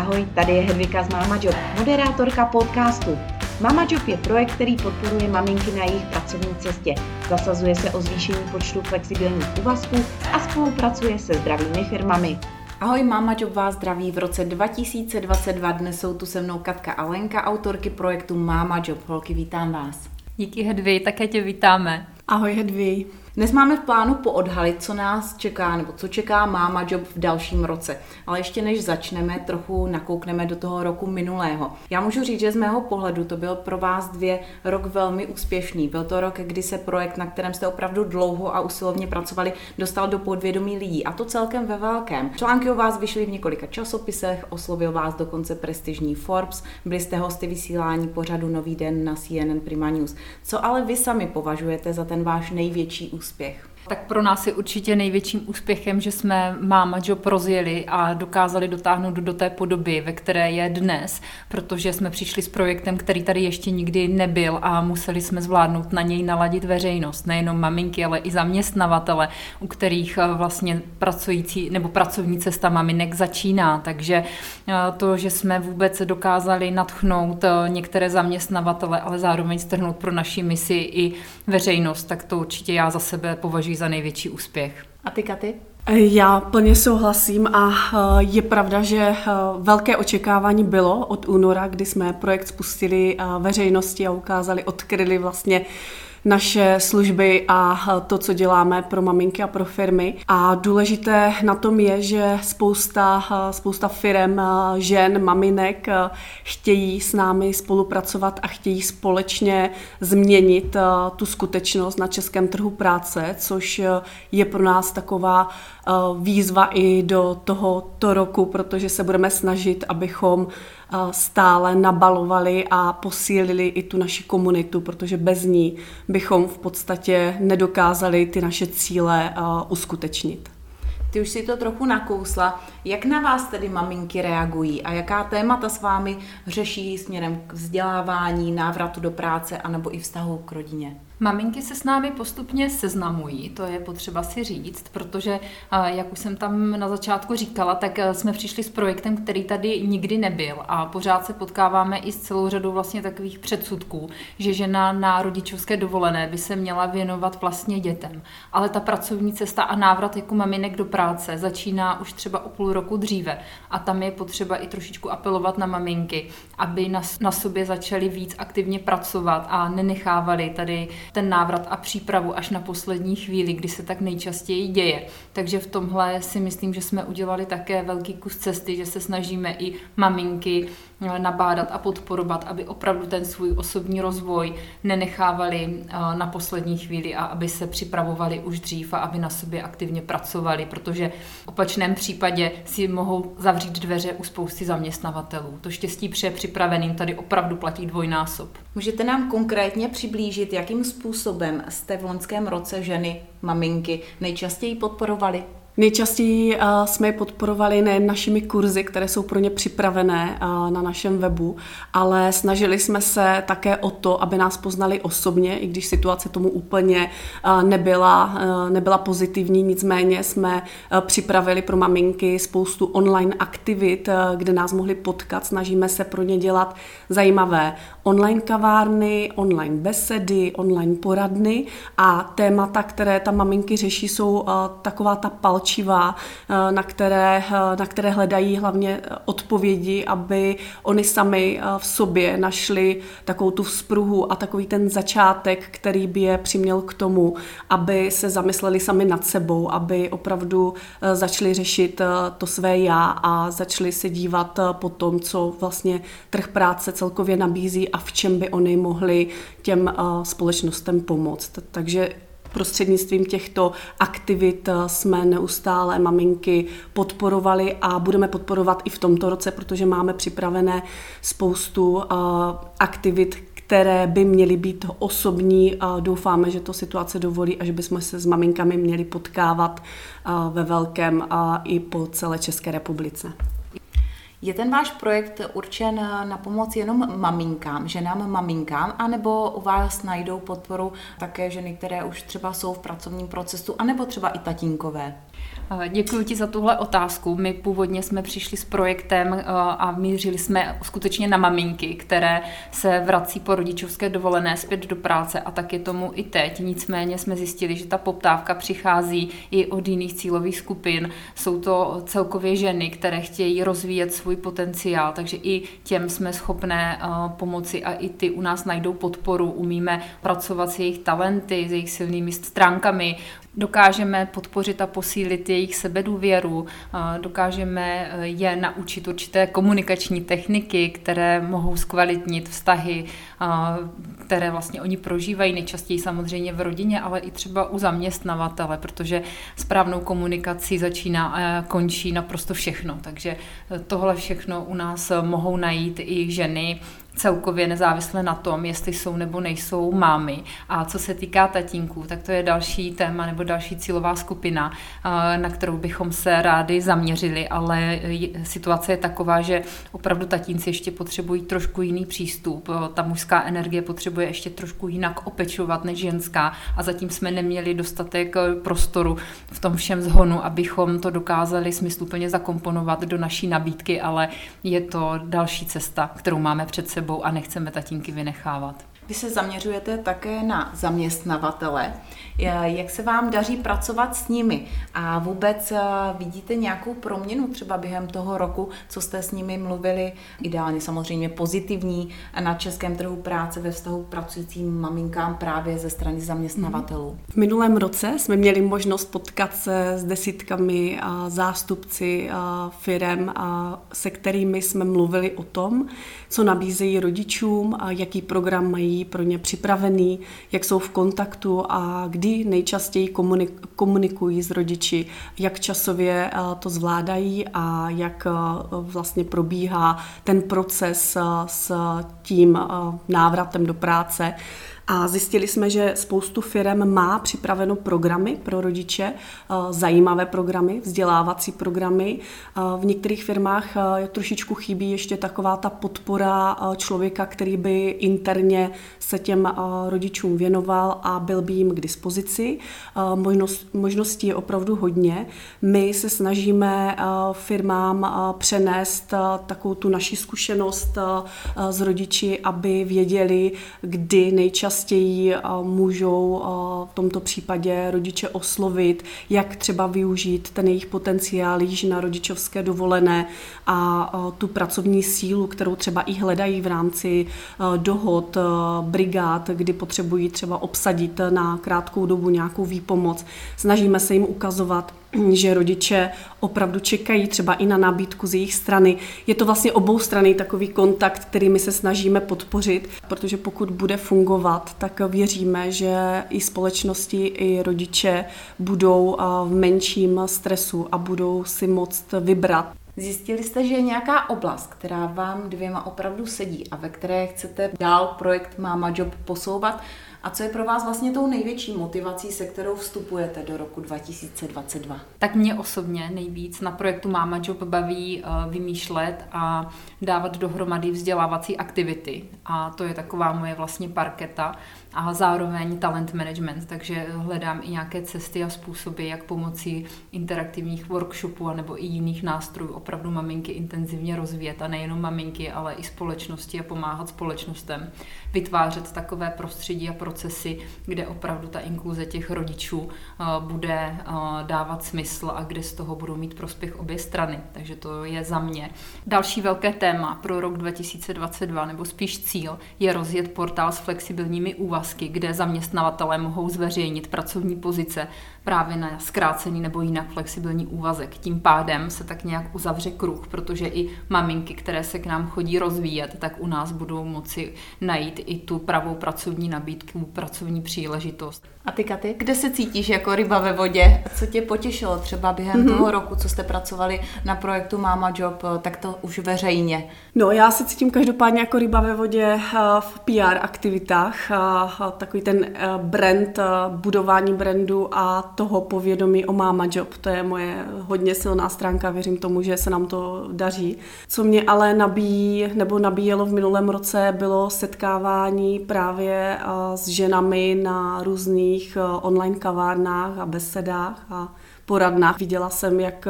Ahoj, tady je Hedvika z Mama Job, moderátorka podcastu. Mama Job je projekt, který podporuje maminky na jejich pracovní cestě. Zasazuje se o zvýšení počtu flexibilních úvazků a spolupracuje se zdravými firmami. Ahoj, Mama Job vás zdraví v roce 2022. Dnes jsou tu se mnou Katka a Lenka, autorky projektu Mama Job. Holky, vítám vás. Díky Hedvi, také tě vítáme. Ahoj Hedvi. Dnes máme v plánu poodhalit, co nás čeká, nebo co čeká máma job v dalším roce. Ale ještě než začneme, trochu nakoukneme do toho roku minulého. Já můžu říct, že z mého pohledu to byl pro vás dvě rok velmi úspěšný. Byl to rok, kdy se projekt, na kterém jste opravdu dlouho a usilovně pracovali, dostal do podvědomí lidí. A to celkem ve velkém. Články o vás vyšly v několika časopisech, oslovil vás dokonce prestižní Forbes, byli jste hosty vysílání pořadu Nový den na CNN Prima News. Co ale vy sami považujete za ten váš největší úspěch? Tak pro nás je určitě největším úspěchem, že jsme Máma Job rozjeli a dokázali dotáhnout do té podoby, ve které je dnes, protože jsme přišli s projektem, který tady ještě nikdy nebyl a museli jsme zvládnout na něj naladit veřejnost, nejenom maminky, ale i zaměstnavatele, u kterých eh, vlastně pracující nebo pracovní cesta maminek začíná. Takže eh, to, že jsme vůbec dokázali natchnout eh, některé zaměstnavatele, ale zároveň strhnout pro naši misi i veřejnost, tak to určitě já za sebe považuji za největší úspěch. A ty, Katy? Já plně souhlasím a eh, je pravda, že eh, velké očekávání bylo od února, kdy jsme projekt spustili veřejnosti a ukázali, odkryli vlastně naše služby a to, co děláme pro maminky a pro firmy. A důležité na tom je, že spousta, spousta firm, žen, maminek chtějí s námi spolupracovat a chtějí společně změnit tu skutečnost na českém trhu práce, což je pro nás taková výzva i do tohoto roku, protože se budeme snažit, abychom stále nabalovali a posílili i tu naši komunitu, protože bez ní bychom v podstatě nedokázali ty naše cíle uskutečnit. Ty už si to trochu nakousla. Jak na vás tedy maminky reagují a jaká témata s vámi řeší směrem k vzdělávání, návratu do práce anebo i vztahu k rodině? Maminky se s námi postupně seznamují, to je potřeba si říct, protože, jak už jsem tam na začátku říkala, tak e, jsme přišli s projektem, který tady nikdy nebyl a pořád se potkáváme i s celou řadou vlastně takových předsudků, že žena na rodičovské dovolené by se měla věnovat vlastně dětem. Ale ta pracovní cesta a návrat jako maminek do práce začíná už třeba o půl roku dříve a tam je potřeba i trošičku apelovat na maminky, aby na, na sobě začaly víc aktivně pracovat a nenechávali tady ten návrat a přípravu až na poslední chvíli, kdy se tak nejčastěji děje. Takže v tomhle si myslím, že jsme udělali také velký kus cesty, že se snažíme i maminky eh, nabádat a podporovat, aby opravdu ten svůj osobní rozvoj nenechávali eh, na poslední chvíli a aby se připravovali už dřív a aby na sobě aktivně pracovali, protože v opačném případě si mohou zavřít dveře u spousty zaměstnavatelů. To štěstí pře připraveným tady opravdu platí dvojnásob. Můžete nám konkrétně přiblížit, jakým způsobem jste v loňském roce ženy, maminky nejčastěji podporovali? Nejčastěji uh, jsme je podporovali nejen našimi kurzy, které jsou pro ně připravené uh, na našem webu, ale snažili jsme se také o to, aby nás poznali osobně, i když situace tomu úplně uh, nebyla, nebyla pozitivní, nicméně jsme připravili pro maminky spoustu online aktivit, kde nás mohli potkat. Snažíme se pro ně dělat zajímavé online kavárny, online besedy, online poradny a témata, které tam maminky řeší, jsou taková ta palčí léčivá, eh, na které, eh, na které hledají hlavně eh, odpovědi, aby oni sami v sobě našli takovou tu vzpruhu a takový ten začátek, který by je přiměl k tomu, aby se zamysleli sami nad sebou, aby opravdu začali řešit to své já a začali se dívat po tom, co vlastně trh práce celkově nabízí a v čem by oni mohli těm společnostem pomoct. Takže Prostřednictvím těchto aktivit eh, jsme neustále maminky podporovali a budeme podporovat i v tomto roce, protože máme připravené spoustu eh, aktivit, které by měly být osobní. Doufáme, že to situace dovolí a že bychom se s maminkami měli potkávat eh, ve velkém a i po celé České republice. Je ten váš projekt určen na pomoc jenom maminkám, ženám maminkám, anebo u vás najdou podporu také ženy, které už třeba jsou v pracovním procesu, anebo třeba i tatínkové? Děkuji ti za tuhle otázku. My původně jsme přišli s projektem eh, a mířili jsme skutečně na maminky, které se vrací po rodičovské dovolené zpět do práce a tak je tomu i teď. Nicméně jsme zjistili, že ta poptávka přichází i od jiných cílových skupin. Jsou to celkově ženy, které chtějí rozvíjet svůj potenciál, takže i těm jsme schopné eh, pomoci a i ty u nás najdou podporu. Umíme pracovat s jejich talenty, s jejich silnými stránkami, dokážeme podpořit a posílit jejich sebedůvěru, dokážeme eh, je naučit určité komunikační techniky, které mohou zkvalitnit vztahy, které vlastně oni prožívají nejčastěji samozřejmě v rodině, ale i třeba u zaměstnavatele, protože správnou komunikací začíná a končí naprosto všechno. Takže eh, tohle všechno u nás mohou najít i ženy, celkově nezávisle na tom, jestli jsou nebo nejsou mámy. A co se týká tatínků, tak to je další téma nebo další cílová skupina, na kterou bychom se rádi zaměřili, ale situace je taková, že opravdu tatínci ještě potřebují trošku jiný přístup. Ta mužská energie potřebuje ještě trošku jinak opečovat než ženská a zatím jsme neměli dostatek prostoru v tom všem zhonu, abychom to dokázali smysluplně zakomponovat do naší nabídky, ale je to další cesta, kterou máme před sebou sebou a nechceme tatínky vynechávat. Vy se zaměřujete také na zaměstnavatele. Jak se vám daří pracovat s nimi? A vůbec eh, vidíte nějakou proměnu třeba během toho roku, co jste s nimi mluvili? Ideálně samozřejmě pozitivní na českém trhu práce ve vztahu k pracujícím maminkám právě ze strany zaměstnavatelů. V minulém roce jsme měli možnost potkat se s desítkami zástupci firem, se kterými jsme mluvili o tom, co nabízejí rodičům, a jaký program mají pro ně připravený, jak jsou v kontaktu a kdy nejčastěji komunikují s rodiči, jak časově eh, to zvládají a jak eh, vlastně probíhá ten proces eh, s tím návratem do práce. A zjistili jsme, že spoustu firm má připraveno programy pro rodiče, eh, zajímavé programy, vzdělávací programy. Eh, v některých firmách eh, trošičku chybí ještě taková ta podpora člověka, který by interně se těm rodičům věnoval a byl by jim k dispozici. Možnost, možností je opravdu hodně. My se snažíme firmám přenést takovou tu naši zkušenost s rodiči, aby věděli, kdy nejčastěji nejčastěji můžou v tomto případě rodiče oslovit, jak třeba využít ten jejich potenciál již na rodičovské dovolené a tu pracovní sílu, kterou třeba i hledají v rámci dohod, brigád, kdy potřebují třeba obsadit na krátkou dobu nějakou výpomoc. Snažíme se jim ukazovat, že rodiče opravdu čekají třeba i na nabídku z jejich strany. Je to vlastně obou strany takový kontakt, který my se snažíme podpořit, protože pokud bude fungovat, tak věříme, že i společnosti, i rodiče budou v menším stresu a budou si moct vybrat. Zjistili jste, že je nějaká oblast, která vám dvěma opravdu sedí a ve které chcete dál projekt Mama Job posouvat? A co je pro vás vlastně tou největší motivací, se kterou vstupujete do roku 2022? Tak mě osobně nejvíc na projektu Mama Job baví uh, vymýšlet a dávat dohromady vzdělávací aktivity. A to je taková moje vlastně parketa a zároveň talent management, takže hledám i nějaké cesty a způsoby, jak pomocí interaktivních workshopů nebo i jiných nástrojů opravdu maminky intenzivně rozvíjet a nejenom maminky, ale i společnosti a pomáhat společnostem vytvářet takové prostředí a procesy, kde opravdu ta inkluze těch rodičů eh, bude eh, dávat smysl a kde z toho budou mít prospěch obě strany. Takže to je za mě. Další velké téma pro rok 2022, nebo spíš cíl, je rozjet portál s flexibilními úvazky, kde zaměstnavatelé mohou zveřejnit pracovní pozice právě na zkrácený nebo jinak flexibilní úvazek. Tím pádem se tak nějak uzavře kruh, protože i maminky, které se k nám chodí rozvíjet, tak u nás budou moci najít i tu pravou pracovní nabídku tu pracovní příležitost. A ty, Katy, kde se cítíš jako ryba ve vodě? Co tě potěšilo třeba během mm-hmm. toho roku, co jste pracovali na projektu Mama Job, tak to už veřejně? No, já se cítím každopádně jako ryba ve vodě eh, v PR aktivitách. Takový ten eh, brand, eh, budování brandu a toho povědomí o Mama Job, to je moje hodně silná stránka, věřím tomu, že se nám to daří. Co mě ale nabíjí, nebo nabíjelo v minulém roce, bylo setkávání právě s ženami na různých online kavárnách a besedách a poradnách. Viděla jsem, jak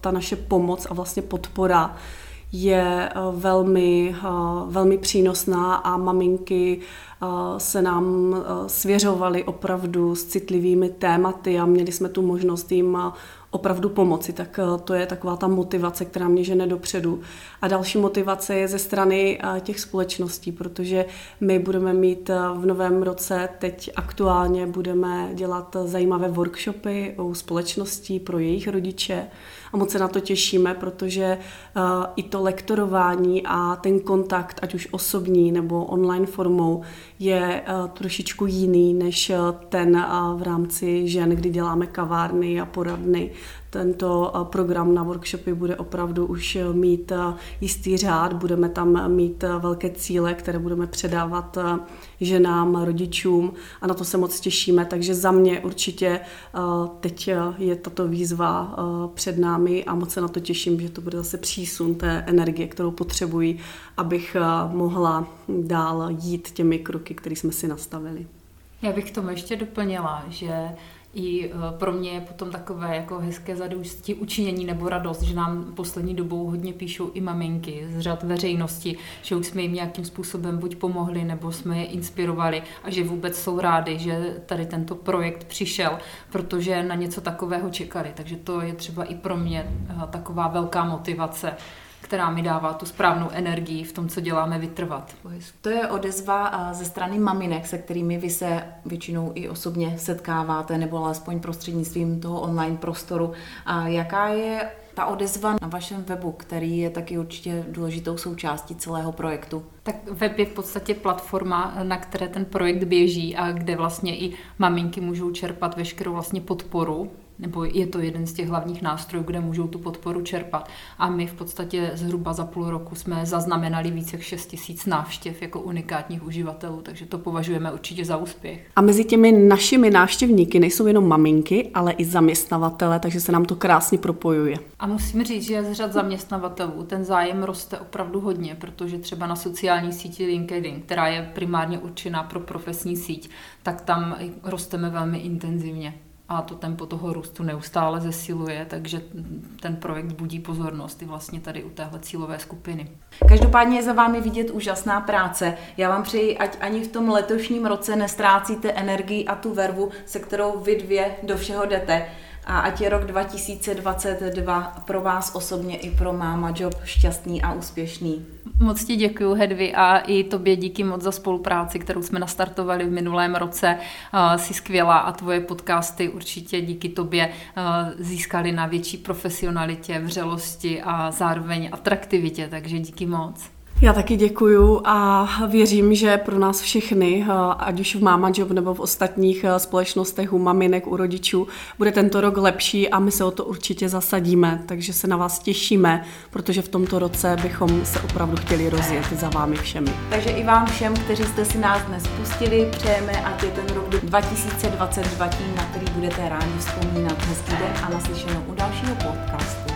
ta naše pomoc a vlastně podpora je velmi, velmi přínosná a maminky se nám svěřovaly opravdu s citlivými tématy a měli jsme tu možnost jim opravdu pomoci, tak eh, to je taková ta motivace, která mě žene dopředu. A další motivace je ze strany eh, těch společností, protože my budeme mít eh, v novém roce, teď aktuálně budeme dělat zajímavé workshopy u společností pro jejich rodiče a moc se na to těšíme, protože i to lektorování a ten kontakt, ať už osobní nebo online formou, je trošičku jiný než ten v rámci žen, kdy děláme kavárny a poradny tento eh, program na workshopy bude opravdu už eh, mít eh, jistý řád, budeme tam mít velké cíle, které budeme předávat ženám, rodičům a na to se moc těšíme, takže za mě určitě teď je tato výzva před námi a moc se na to těším, že to bude zase přísun té energie, kterou potřebuji, abych mohla dál jít těmi kroky, které jsme si nastavili. Já bych tomu ještě doplnila, že i eh, pro mě je potom takové jako hezké zadůstí učinění nebo radost, že nám poslední dobou hodně píšou i maminky z řad veřejnosti, že už jsme jim nějakým způsobem buď pomohli, nebo jsme je inspirovali a že vůbec jsou rádi, že tady tento projekt přišel, protože na něco takového čekali. Takže to je třeba i pro mě eh, taková velká motivace která mi dává tu správnou energii v tom, co děláme, vytrvat. To je odezva ze strany maminek, se kterými vy se většinou i osobně setkáváte, nebo alespoň prostřednictvím toho online prostoru. A jaká je ta odezva na vašem webu, který je taky určitě důležitou součástí celého projektu? Tak web je v podstatě platforma, na které ten projekt běží a kde vlastně i maminky můžou čerpat veškerou vlastně podporu nebo je to jeden z těch hlavních nástrojů, kde můžou tu podporu čerpat. A my v podstatě zhruba za půl roku jsme zaznamenali více jak 6 tisíc návštěv jako unikátních uživatelů, takže to považujeme určitě za úspěch. A mezi těmi našimi návštěvníky nejsou jenom maminky, ale i zaměstnavatele, takže se nám to krásně propojuje. A musím říct, že z řad zaměstnavatelů ten zájem roste opravdu hodně, protože třeba na sociální síti LinkedIn, která je primárně určená pro profesní síť, tak tam rosteme velmi intenzivně a to tempo toho růstu neustále zesiluje, takže ten projekt budí pozornost i vlastně tady u téhle cílové skupiny. Každopádně je za vámi vidět úžasná práce. Já vám přeji, ať ani v tom letošním roce nestrácíte energii a tu vervu, se kterou vy dvě do všeho jdete a ať je rok 2022 pro vás osobně i pro Máma Job šťastný a úspěšný. Moc ti děkuji, Hedvi, a i tobě díky moc za spolupráci, kterou jsme nastartovali v minulém roce. Jsi skvělá a tvoje podcasty určitě díky tobě získaly na větší profesionalitě, vřelosti a zároveň atraktivitě, takže díky moc. Já taky děkuju a věřím, že pro nás všechny, eh, ať už v Mama Job nebo v ostatních eh, společnostech u maminek, u rodičů, bude tento rok lepší a my se o to určitě zasadíme, takže se na vás těšíme, protože v tomto roce bychom se opravdu chtěli rozjet za vámi všemi. Takže i vám všem, kteří jste si nás dnes pustili, přejeme, ať je ten rok 2022 tím, na který budete rádi vzpomínat. Hezký den a naslyšenou u dalšího podcastu.